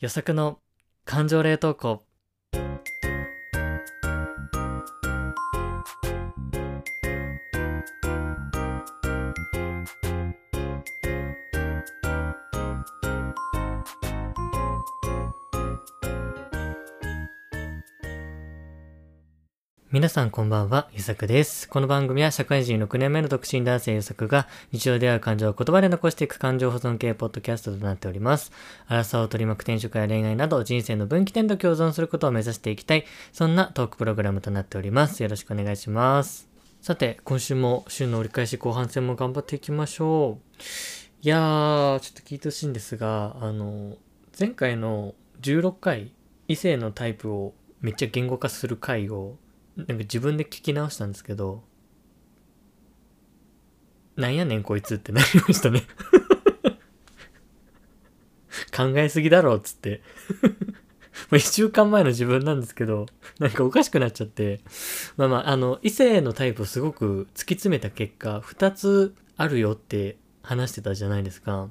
予測の感情冷凍庫。皆さんこんばんは、ゆさくです。この番組は社会人6年目の独身男性ゆさくが日常で会う感情を言葉で残していく感情保存系ポッドキャストとなっております。荒さを取り巻く転職や恋愛など人生の分岐点と共存することを目指していきたい、そんなトークプログラムとなっております。よろしくお願いします。さて、今週も週の折り返し後半戦も頑張っていきましょう。いやー、ちょっと聞いてほしいんですが、あの、前回の16回、異性のタイプをめっちゃ言語化する回をなんか自分で聞き直したんですけど、なんやねんこいつってなりましたね。考えすぎだろうっつって。まあ一週間前の自分なんですけど、なんかおかしくなっちゃって。まあまあ、あの、異性のタイプをすごく突き詰めた結果、二つあるよって話してたじゃないですか。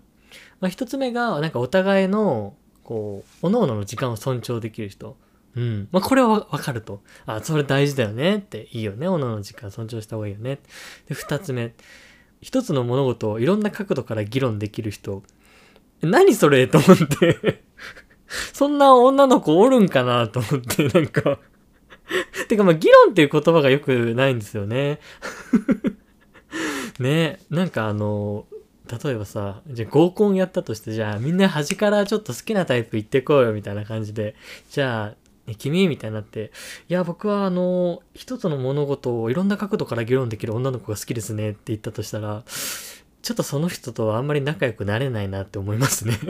まあ一つ目が、なんかお互いの、こう、各々の時間を尊重できる人。うん。まあ、これはわかると。あ、それ大事だよねって。いいよね。おの時間尊重した方がいいよね。で、二つ目。一つの物事をいろんな角度から議論できる人。何それと思って。そんな女の子おるんかなと思って、なんか。てかまあ、議論っていう言葉がよくないんですよね。ねなんかあの、例えばさ、じゃあ合コンやったとして、じゃあみんな端からちょっと好きなタイプ言ってこうよみたいな感じで、じゃあ、ね、君みたいになって、いや、僕はあの、一つの物事をいろんな角度から議論できる女の子が好きですねって言ったとしたら、ちょっとその人とはあんまり仲良くなれないなって思いますね。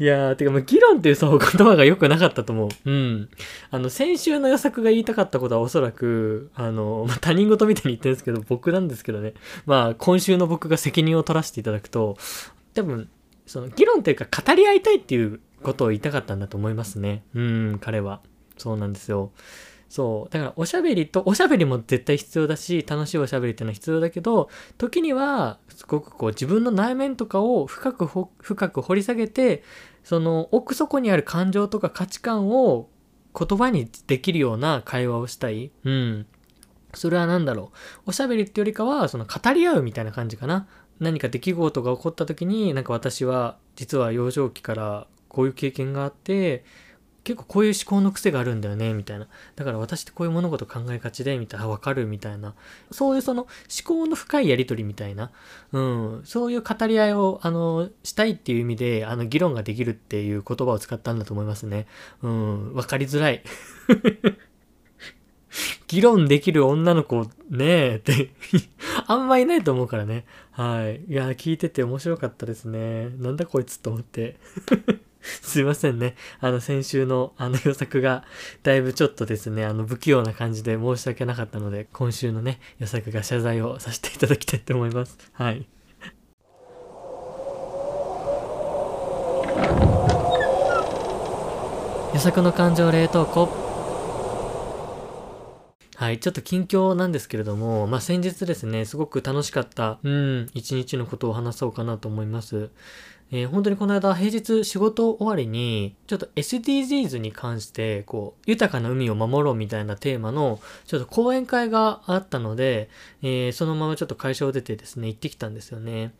いやー、てかもう議論っていうそう言葉が良くなかったと思う。うん。あの、先週の予測が言いたかったことはおそらく、あの、まあ、他人事みたいに言ってるんですけど、僕なんですけどね。まあ、今週の僕が責任を取らせていただくと、多分、その議論っていうか語り合いたいっていうことを言いたかったんだと思いますね。うん、彼は。そうなんですよ。そう。だから、おしゃべりと、おしゃべりも絶対必要だし、楽しいおしゃべりっていうのは必要だけど、時には、すごくこう、自分の内面とかを深くほ、深く掘り下げて、その、奥底にある感情とか価値観を言葉にできるような会話をしたい。うん。それは何だろう。おしゃべりってよりかは、その、語り合うみたいな感じかな。何か出来事が起こった時に、なんか私は、実は幼少期からこういう経験があって、結構こういう思考の癖があるんだよね、みたいな。だから私ってこういう物事考えがちで、みたいな、わかる、みたいな。そういうその思考の深いやりとりみたいな。うん。そういう語り合いを、あの、したいっていう意味で、あの、議論ができるっていう言葉を使ったんだと思いますね。うん。わかりづらい。議論できる女の子ねえって あんまいないと思うからね。はい。いや、聞いてて面白かったですね。なんだこいつと思って。すいませんね。あの、先週のあの予測が、だいぶちょっとですね、あの、不器用な感じで申し訳なかったので、今週のね、予測が謝罪をさせていただきたいと思います。はい。予測の感情冷凍庫。はい、ちょっと近況なんですけれども、まあ、先日ですね、すごく楽しかった、うん、一日のことを話そうかなと思います。えー本当にこの間、平日仕事終わりに、ちょっと SDGs に関して、こう、豊かな海を守ろうみたいなテーマの、ちょっと講演会があったので、えーそのままちょっと会社を出てですね、行ってきたんですよね。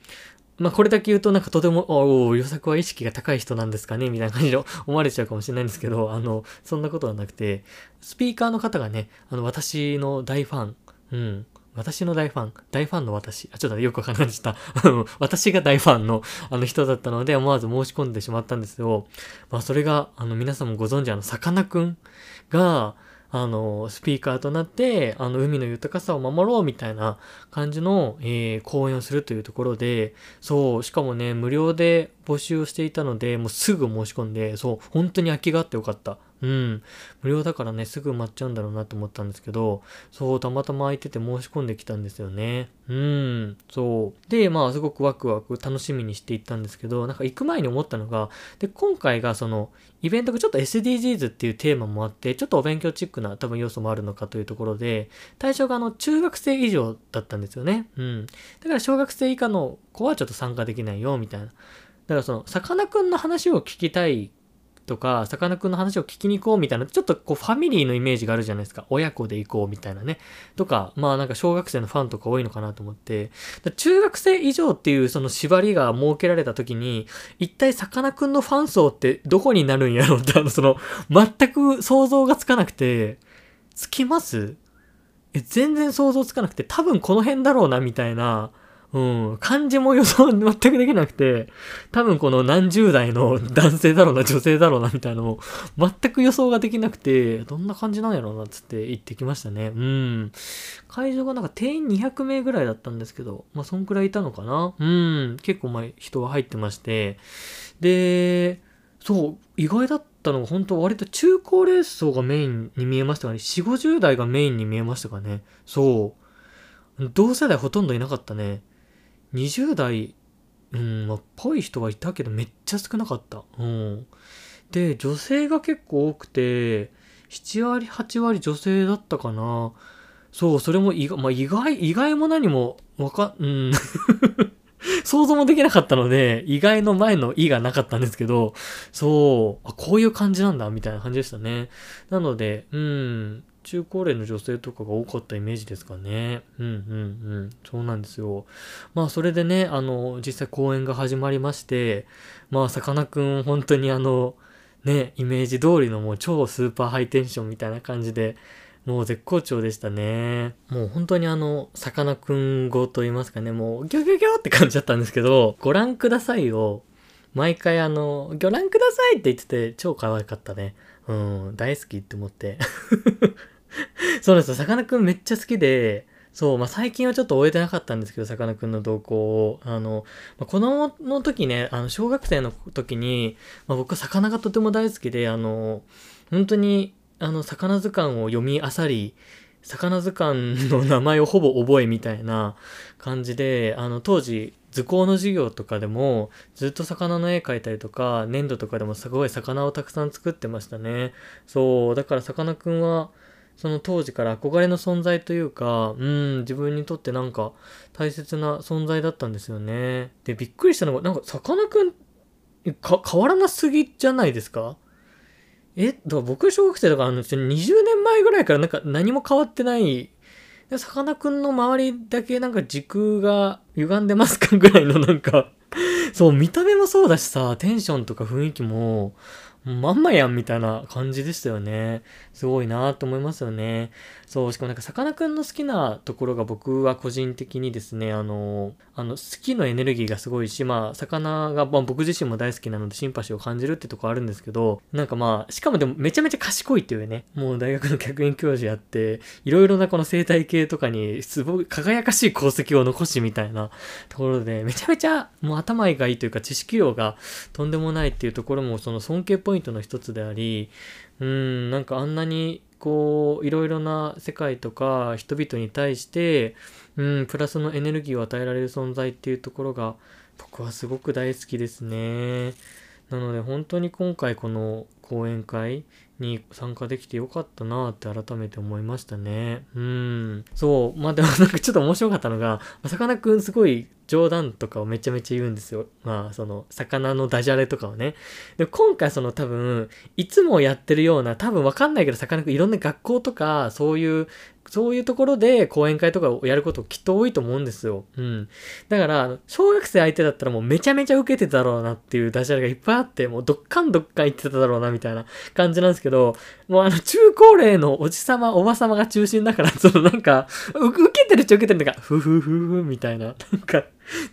まあ、これだけ言うとなんかとても、おお、予作は意識が高い人なんですかねみたいな感じで 思われちゃうかもしれないんですけど、あの、そんなことはなくて、スピーカーの方がね、あの、私の大ファン、うん、私の大ファン、大ファンの私、あ、ちょっとよくわかんないでした。あ の私が大ファンの、あの人だったので、思わず申し込んでしまったんですよ。まあ、それが、あの、皆さんもご存知、あの、さかなクンが、あの、スピーカーとなって、あの、海の豊かさを守ろうみたいな感じの、えー講演をするというところで、そう、しかもね、無料で募集をしていたので、もうすぐ申し込んで、そう、本当に空きがあってよかった。うん。無料だからね、すぐ埋まっちゃうんだろうなと思ったんですけど、そう、たまたま空いてて申し込んできたんですよね。うん、そう。で、まあ、すごくワクワク楽しみにしていったんですけど、なんか行く前に思ったのが、で、今回がその、イベントがちょっと SDGs っていうテーマもあって、ちょっとお勉強チックな多分要素もあるのかというところで、対象があの、中学生以上だったんですよね。うん。だから小学生以下の子はちょっと参加できないよ、みたいな。だからその、さかなクンの話を聞きたいとか、さかなクンの話を聞きに行こうみたいな、ちょっとこうファミリーのイメージがあるじゃないですか。親子で行こうみたいなね。とか、まあなんか小学生のファンとか多いのかなと思って。中学生以上っていうその縛りが設けられた時に、一体さかなクンのファン層ってどこになるんやろうって、あのその、全く想像がつかなくて、つきます？え、全然想像つかなくて、多分この辺だろうなみたいな、うん、漢字も予想全くできなくて、多分この何十代の男性だろうな、女性だろうな、みたいなのを全く予想ができなくて、どんな感じなんやろうな、つって行ってきましたね。うん。会場がなんか定員200名ぐらいだったんですけど、まあそんくらいいたのかな。うん、結構ま人が入ってまして、で、そう、意外だったのが本当割と中高齢層がメインに見えましたかね。4、50代がメインに見えましたかね。そう。同世代ほとんどいなかったね。20代、うん、ま、ぽい人はいたけど、めっちゃ少なかった。うん。で、女性が結構多くて、7割、8割女性だったかな。そう、それも意外、まあ、意外、意外も何も、わか、うん。想像もできなかったので、意外の前の意がなかったんですけど、そう、あ、こういう感じなんだ、みたいな感じでしたね。なので、うん、中高齢の女性とかが多かったイメージですかね。うんうんうん。そうなんですよ。まあそれでね、あの、実際公演が始まりまして、まあさかなクン本当にあの、ね、イメージ通りのもう超スーパーハイテンションみたいな感じで、もう絶好調でしたね。もう本当にあの、さかなクン語と言いますかね、もうギョギョギョって感じだったんですけど、ご覧くださいを、毎回あの、ご覧くださいって言ってて超可愛かったね。うん、大好きって思って。そうですよ。さかなクンめっちゃ好きで、そう、まあ、最近はちょっと終えてなかったんですけど、さかなクンの動向を。あの、まあ、子供の時ね、あの、小学生の時に、まあ、僕は魚がとても大好きで、あの、本当に、あの、魚図鑑を読み漁り、魚図鑑の名前をほぼ覚えみたいな感じで、あの、当時、図工の授業とかでも、ずっと魚の絵描いたりとか、粘土とかでもすごい魚をたくさん作ってましたね。そう、だからさかなクンは、その当時から憧れの存在というか、うん、自分にとってなんか大切な存在だったんですよね。で、びっくりしたのが、なんか、さかなクン、か、変わらなすぎじゃないですか？え、だから僕小学生とかあの、20年前ぐらいからなんか何も変わってない、さかなクンの周りだけなんか時空が歪んでますか？ぐらいのなんか。そう、見た目もそうだしさ、テンションとか雰囲気も、まんまやんみたいな感じでしたよね。すごいなと思いますよね。そう、しかもなんかさかなクンの好きなところが僕は個人的にですね、あの、あの、好きのエネルギーがすごいし、まあ、魚が、まあ、僕自身も大好きなのでシンパシーを感じるってとこあるんですけど、なんかまあ、しかもでもめちゃめちゃ賢いっていうね、もう大学の客員教授やって、いろいろなこの生態系とかにすごい輝かしい功績を残しみたいなところで、めちゃめちゃもう頭がいいというか知識量がとんでもないっていうところもその尊敬ポイントの一つであり、うん、なんかあんなにこう、いろいろな世界とか人々に対して、うん、プラスのエネルギーを与えられる存在っていうところが、僕はすごく大好きですね。なので本当に今回この講演会に参加できてよかったなって改めて思いましたね。うん。そう。まあでもなんかちょっと面白かったのが、さかなクンすごい冗談とかをめちゃめちゃ言うんですよ。まあ、その、魚のダジャレとかをね。で、今回その多分、いつもやってるような、多分わかんないけど、さかなクンいろんな学校とか、そういうそういうところで講演会とかをやることきっと多いと思うんですよ。うん。だから、小学生相手だったらもうめちゃめちゃ受けてただろうなっていうダジャレがいっぱいあって、もうどっかんどっかん言ってただろうなみたいな感じなんですけど、もうあの中高齢のおじさま、おばさまが中心だから、そのなんか、受けてるっちゃ受けてるんだからふふふふみたいな、なんか、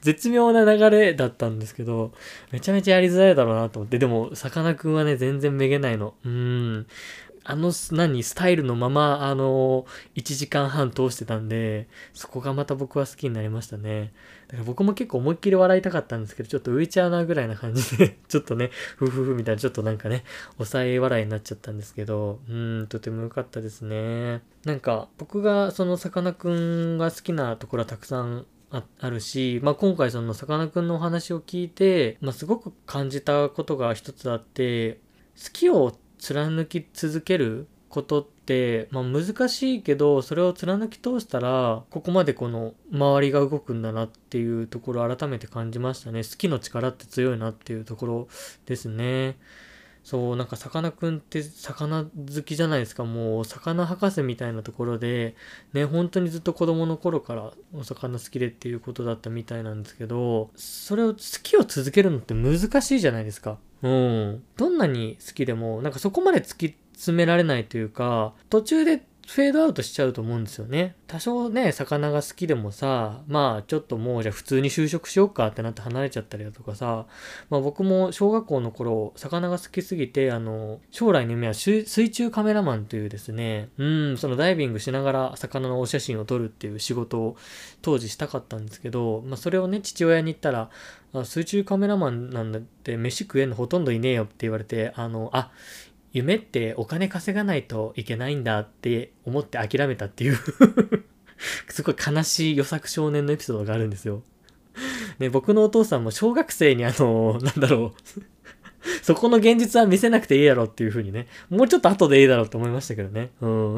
絶妙な流れだったんですけど、めちゃめちゃやりづらいだろうなと思って、でも、さかなクンはね、全然めげないの。うん。あの、何、スタイルのまま、あの、1時間半通してたんで、そこがまた僕は好きになりましたね。だから僕も結構思いっきり笑いたかったんですけど、ちょっと浮いちゃうなぐらいな感じで ちょっとね、ふふふみたいな、ちょっとなんかね、抑え笑いになっちゃったんですけど、うん、とても良かったですね。なんか、僕がそのさかなクンが好きなところはたくさんあるし、まあ、今回そのさかなクンのお話を聞いて、まあ、すごく感じたことが一つあって、好きを貫き続けることって、まあ難しいけど、それを貫き通したら、ここまでこの周りが動くんだなっていうところを改めて感じましたね。好きの力って強いなっていうところですね。そう、なんかさかなクンって魚好きじゃないですか。もう魚博士みたいなところで、ね、本当にずっと子供の頃からお魚好きでっていうことだったみたいなんですけど、それを好きを続けるのって難しいじゃないですか。うん。どんなに好きでも、なんかそこまで突き詰められないというか、途中でフェードアウトしちゃうと思うんですよね。多少ね、魚が好きでもさ、まあちょっともうじゃあ普通に就職しようかってなって離れちゃったりだとかさ、まあ僕も小学校の頃、魚が好きすぎて、あの、将来の夢は水中カメラマンというですね、うん、そのダイビングしながら魚のお写真を撮るっていう仕事を当時したかったんですけど、まあそれをね、父親に言ったら、水中カメラマンなんだって飯食えんのほとんどいねえよって言われて、あの、あ、夢ってお金稼がないといけないんだって思って諦めたっていう すごい悲しい予作少年のエピソードがあるんですよ。ね、僕のお父さんも小学生にあの、なんだろう そこの現実は見せなくていいやろっていう風にね、もうちょっと後でいいだろうと思いましたけどね。うん。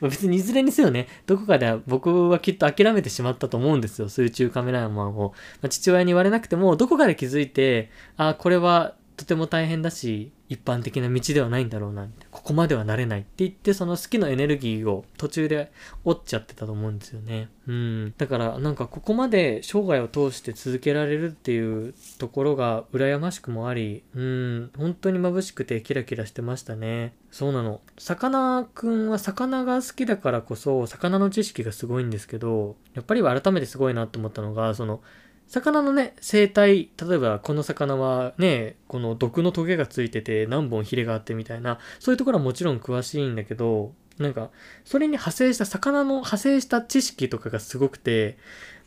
別にいずれにせよね、どこかでは僕はきっと諦めてしまったと思うんですよ、水中カメラマンを。まあ、父親に言われなくても、どこかで気づいて、あ、これはとても大変だし、一般的な道ではないんだろうな、ここまではなれないって言って、その好きのエネルギーを途中で折っちゃってたと思うんですよね。うん。だから、なんかここまで生涯を通して続けられるっていうところが羨ましくもあり、うん、本当に眩しくてキラキラしてましたね。そうなの。さかなクンは魚が好きだからこそ、魚の知識がすごいんですけど、やっぱり改めてすごいなと思ったのが、その、魚のね、生態、例えばこの魚はね、この毒のトゲがついてて何本ヒレがあってみたいな、そういうところはもちろん詳しいんだけど、なんか、それに派生した、魚の派生した知識とかがすごくて、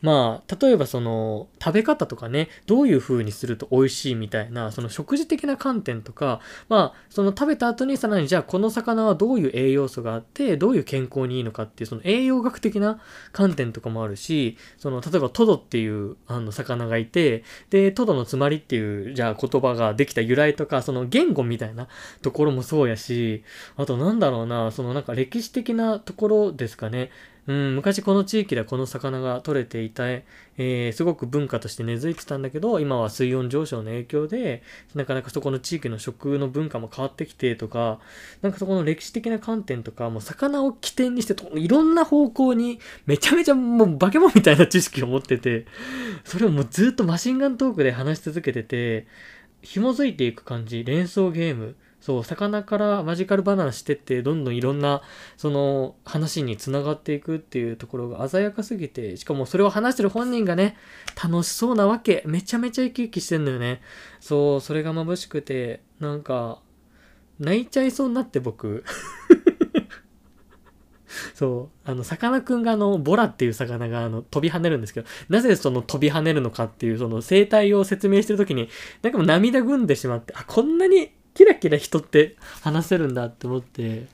まあ、例えばその、食べ方とかね、どういう風にすると美味しいみたいな、その食事的な観点とか、まあ、その食べた後にさらにじゃあこの魚はどういう栄養素があって、どういう健康にいいのかっていう、その栄養学的な観点とかもあるし、その、例えばトドっていう、あの、魚がいて、で、トドのつまりっていう、じゃあ言葉ができた由来とか、その言語みたいなところもそうやし、あとなんだろうな、そのなんか歴史的なところですかね。うん、昔この地域ではこの魚が取れていた、えーすごく文化として根付いてたんだけど、今は水温上昇の影響で、なかなかそこの地域の食の文化も変わってきてとか、なんかそこの歴史的な観点とか、もう魚を起点にして、いろんな方向にめちゃめちゃもう化け物みたいな知識を持ってて、それをもうずっとマシンガントークで話し続けてて、紐づいていく感じ、連想ゲーム。そう、魚からマジカルバナナしてって、どんどんいろんな、その、話につながっていくっていうところが鮮やかすぎて、しかもそれを話してる本人がね、楽しそうなわけ。めちゃめちゃ生き生きしてんのよね。そう、それが眩しくて、なんか、泣いちゃいそうになって僕。そう、あの、さかなクンがあの、ボラっていう魚があの、飛び跳ねるんですけど、なぜその飛び跳ねるのかっていう、その生態を説明してるときに、なんかもう涙ぐんでしまって、あ、こんなにキラキラ人って話せるんだって思って、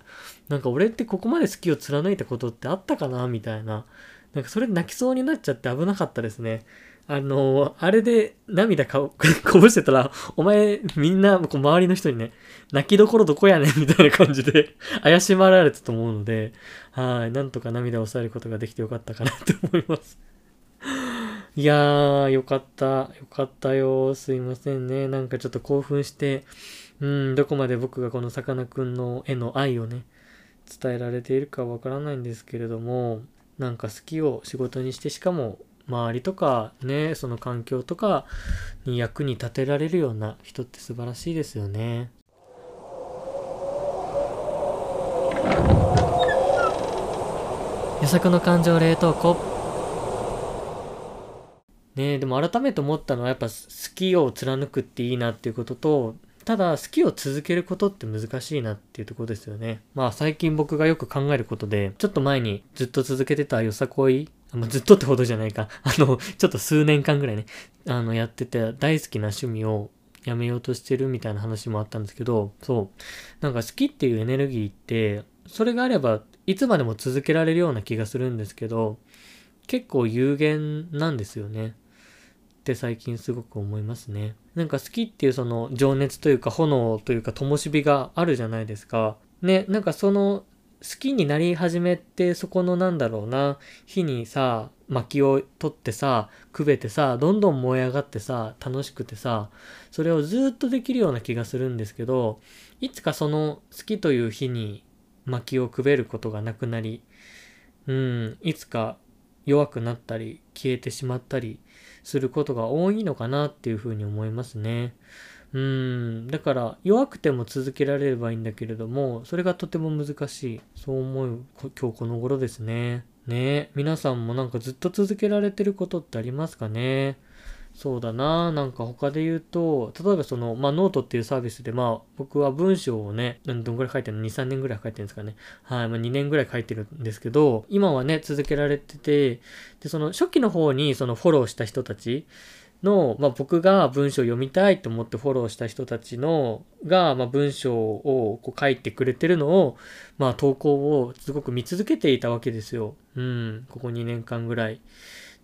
なんか俺ってここまで好きを貫いたことってあったかなみたいな。なんかそれ泣きそうになっちゃって危なかったですね。あのあれで涙か こぼしてたら、お前みんなこう周りの人にね、泣きどころどこやねんみたいな感じで怪しまられてたと思うので、はい、なんとか涙を抑えることができてよかったかなって思います。いやー、よかった。よかったよ。すいませんね。なんかちょっと興奮して、うん、どこまで僕がこのさかなクンの絵の愛をね、伝えられているかわからないんですけれども、なんか好きを仕事にして、しかも周りとかね、その環境とかに役に立てられるような人って素晴らしいですよね。予測の感情冷凍庫。ね、でも改めて思ったのはやっぱ好きを貫くっていいなっていうことと、ただ好きを続けることって難しいなっていうところですよね。まあ最近僕がよく考えることで、ちょっと前にずっと続けてたよさこい、あま、ずっとってほどじゃないか。あの、ちょっと数年間ぐらいね、あの、やってて大好きな趣味をやめようとしてるみたいな話もあったんですけど、そう。なんか好きっていうエネルギーって、それがあればいつまでも続けられるような気がするんですけど、結構有限なんですよね。って最近すごく思いますね。なんか好きっていうその情熱というか炎というか灯火があるじゃないですか。ね、なんかその好きになり始めてそこのなんだろうな火にさ薪を取ってさくべてさどんどん燃え上がってさ楽しくてさそれをずっとできるような気がするんですけどいつかその好きという火に薪をくべることがなくなりうんいつか弱くなったり消えてしまったりすることが多いのかなっていうふうに思いますね。うん、だから弱くても続けられればいいんだけれども、それがとても難しい。そう思う今日この頃ですね。ね皆さんもなんかずっと続けられてることってありますかね？そうだななんか他で言うと、例えばその、まあノートっていうサービスで、まあ僕は文章をね、どんぐらい書いてるの ?2、3年ぐらい書いてるんですかね。はい、まあ2年ぐらい書いてるんですけど、今はね、続けられてて、で、その初期の方にそのフォローした人たち、の、まあ、僕が文章を読みたいと思ってフォローした人たちの、が、まあ、文章をこう書いてくれてるのを、まあ、投稿をすごく見続けていたわけですよ。うん、ここ2年間ぐらい。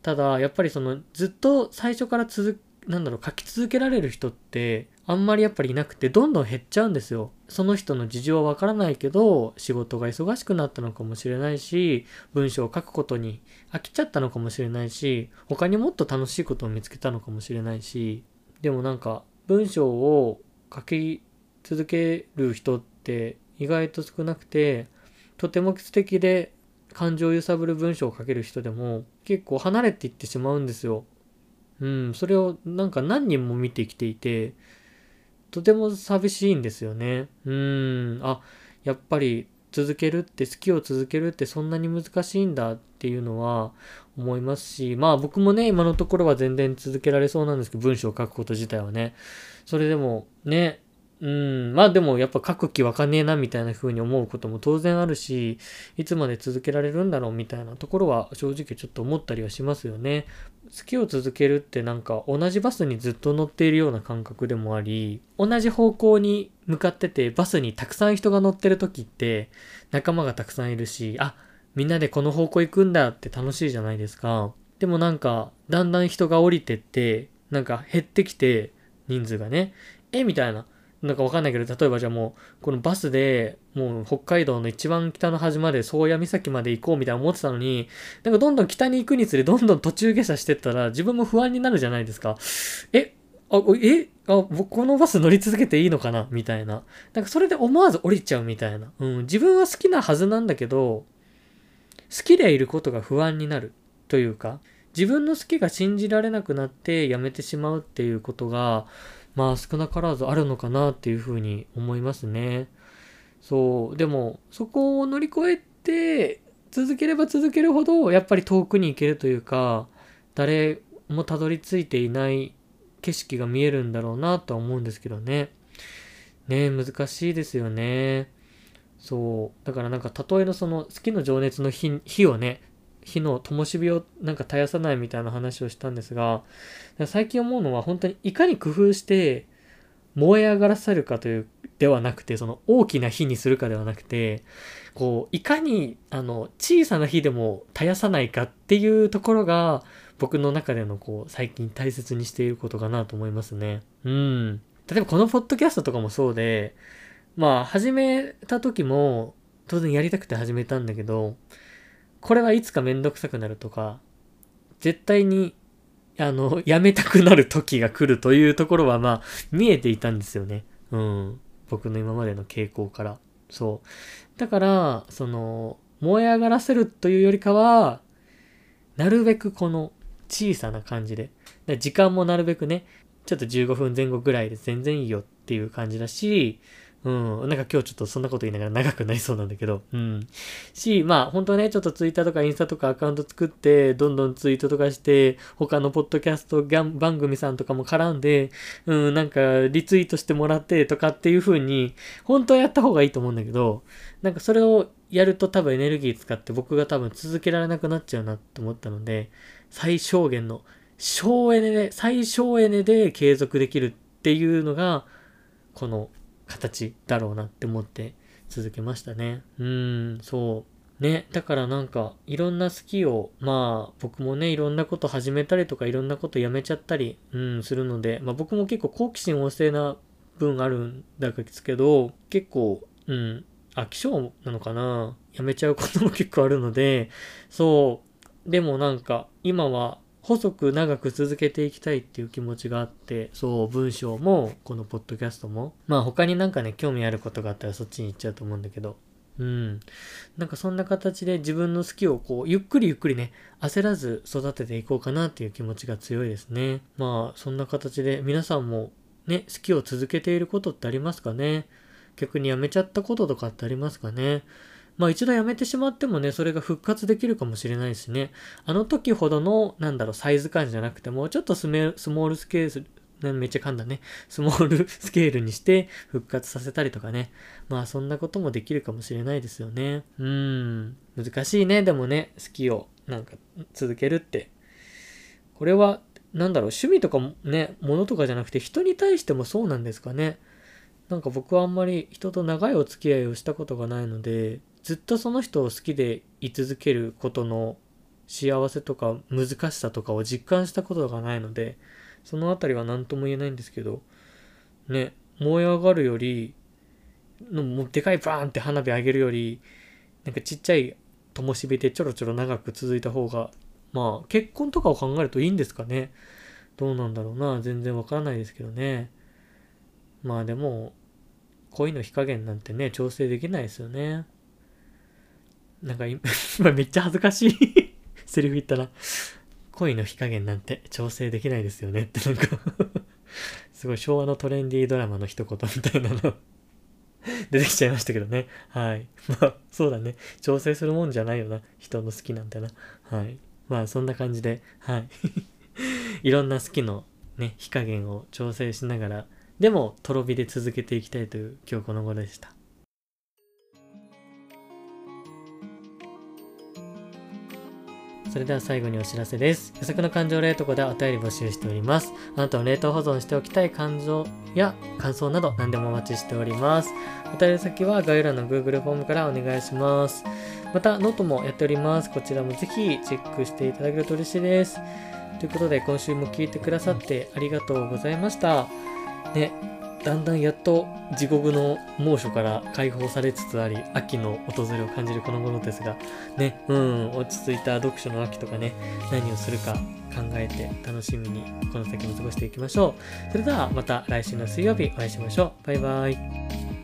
ただ、やっぱりその、ずっと最初から続なんだろう、書き続けられる人って、あんまりやっぱりいなくて、どんどん減っちゃうんですよ。その人の事情はわからないけど、仕事が忙しくなったのかもしれないし、文章を書くことに飽きちゃったのかもしれないし、他にもっと楽しいことを見つけたのかもしれないし、でもなんか、文章を書き続ける人って意外と少なくて、とても素敵で感情を揺さぶる文章を書ける人でも結構離れていってしまうんですよ。うん、それをなんか何人も見てきていて、とても寂しいんですよね。うん、あ、やっぱり続けるって好きを続けるってそんなに難しいんだっていうのは思いますし、まあ僕もね、今のところは全然続けられそうなんですけど、文章を書くこと自体はね。それでもね、うん、まあでもやっぱ書く気わかねえなみたいな風に思うことも当然あるし、いつまで続けられるんだろうみたいなところは正直ちょっと思ったりはしますよね。好きを続けるってなんか同じバスにずっと乗っているような感覚でもあり、同じ方向に向かっててバスにたくさん人が乗ってる時って仲間がたくさんいるし、あ、みんなでこの方向行くんだって楽しいじゃないですか。でもなんかだんだん人が降りてって、なんか減ってきて人数がね、えみたいな。なんかわかんないけど、例えばじゃあもう、このバスで、もう北海道の一番北の端まで、宗谷岬まで行こうみたいな思ってたのに、なんかどんどん北に行くにつれ、どんどん途中下車してったら、自分も不安になるじゃないですか。え、あ、え、あ、僕このバス乗り続けていいのかな？みたいな。なんかそれで思わず降りちゃうみたいな。うん、自分は好きなはずなんだけど、好きでいることが不安になるというか、自分の好きが信じられなくなってやめてしまうっていうことが、まあ少なからずあるのかなっていうふうに思いますね。そう。でも、そこを乗り越えて、続ければ続けるほど、やっぱり遠くに行けるというか、誰もたどり着いていない景色が見えるんだろうなとは思うんですけどね。ね難しいですよね。そう。だからなんか、例えのその好きの情熱の火をね、火の灯火をなんか絶やさないみたいな話をしたんですが、最近思うのは本当にいかに工夫して燃え上がらせるかというではなくて、その大きな火にするかではなくて、こう、いかにあの小さな火でも絶やさないかっていうところが僕の中でのこう最近大切にしていることかなと思いますね。うん。例えばこのポッドキャストとかもそうで、まあ始めた時も当然やりたくて始めたんだけど、これはいつかめんどくさくなるとか、絶対に、あの、やめたくなる時が来るというところは、まあ、見えていたんですよね。うん。僕の今までの傾向から。そう。だから、その、燃え上がらせるというよりかは、なるべくこの小さな感じで。時間もなるべくね、ちょっと15分前後ぐらいで全然いいよっていう感じだし、うん。なんか今日ちょっとそんなこと言いながら長くなりそうなんだけど。うん。し、まあ本当はね、ちょっとツイッターとかインスタとかアカウント作って、どんどんツイートとかして、他のポッドキャスト番組さんとかも絡んで、うん、なんかリツイートしてもらってとかっていう風に、本当はやった方がいいと思うんだけど、なんかそれをやると多分エネルギー使って僕が多分続けられなくなっちゃうなと思ったので、最小限の、省エネで、最小エネで継続できるっていうのが、この形だろうなって思って続けましたね。うん、そう。ね、だからなんか、いろんな好きを、まあ、僕もね、いろんなこと始めたりとか、いろんなことやめちゃったり、うん、するので、まあ僕も結構好奇心旺盛な分あるんですけど、結構、うん、飽き性なのかなやめちゃうことも結構あるので、そう、でもなんか今は細く長く続けていきたいっていう気持ちがあって、そう、文章も、このポッドキャストも、まあ他になんかね、興味あることがあったらそっちに行っちゃうと思うんだけど、うん。なんかそんな形で自分の好きをこう、ゆっくりゆっくりね、焦らず育てていこうかなっていう気持ちが強いですね。まあ、そんな形で皆さんもね、好きを続けていることってありますかね？逆にやめちゃったこととかってありますかね？まあ一度やめてしまってもね、それが復活できるかもしれないしね。あの時ほどの、なんだろう、サイズ感じゃなくても、ちょっとスメスモールスケール、めっちゃ噛んだね。スモールスケールにして復活させたりとかね。まあそんなこともできるかもしれないですよね。うーん。難しいね。でもね、好きをなんか続けるって。これは、なんだろう、趣味とかね、ものとかじゃなくて人に対してもそうなんですかね。なんか僕はあんまり人と長いお付き合いをしたことがないので、ずっとその人を好きでい続けることの幸せとか難しさとかを実感したことがないので、そのあたりは何とも言えないんですけど、ね、燃え上がるより、のもうでかいバーンって花火上げるより、なんかちっちゃい灯火でちょろちょろ長く続いた方が、まあ結婚とかを考えるといいんですかね。どうなんだろうな。全然わからないですけどね。まあでも、恋の火加減なんてね、調整できないですよね。なんか今 めっちゃ恥ずかしい セリフ言ったら、恋の火加減なんて調整できないですよねってなんか すごい昭和のトレンディードラマの一言みたいなの出てきちゃいましたけどね。はい。まあ、そうだね。調整するもんじゃないよな。人の好きなんてな。はい。まあ、そんな感じで、はい。いろんな好きのね、火加減を調整しながら、でも、とろ火で続けていきたいという今日この頃でした。それでは最後にお知らせです。予測の感情冷凍庫ではお便り募集しております。あなたの冷凍保存しておきたい感情や感想など何でもお待ちしております。お便り先は概要欄の Google フォームからお願いします。また、ノートもやっております。こちらもぜひチェックしていただけると嬉しいです。ということで、今週も聞いてくださってありがとうございました。ね、だんだんやっと地獄の猛暑から解放されつつあり、秋の訪れを感じるこの頃ですが、ね、うん、落ち着いた読書の秋とかね、何をするか考えて楽しみにこの先も過ごしていきましょう。それではまた来週の水曜日お会いしましょう。バイバイ。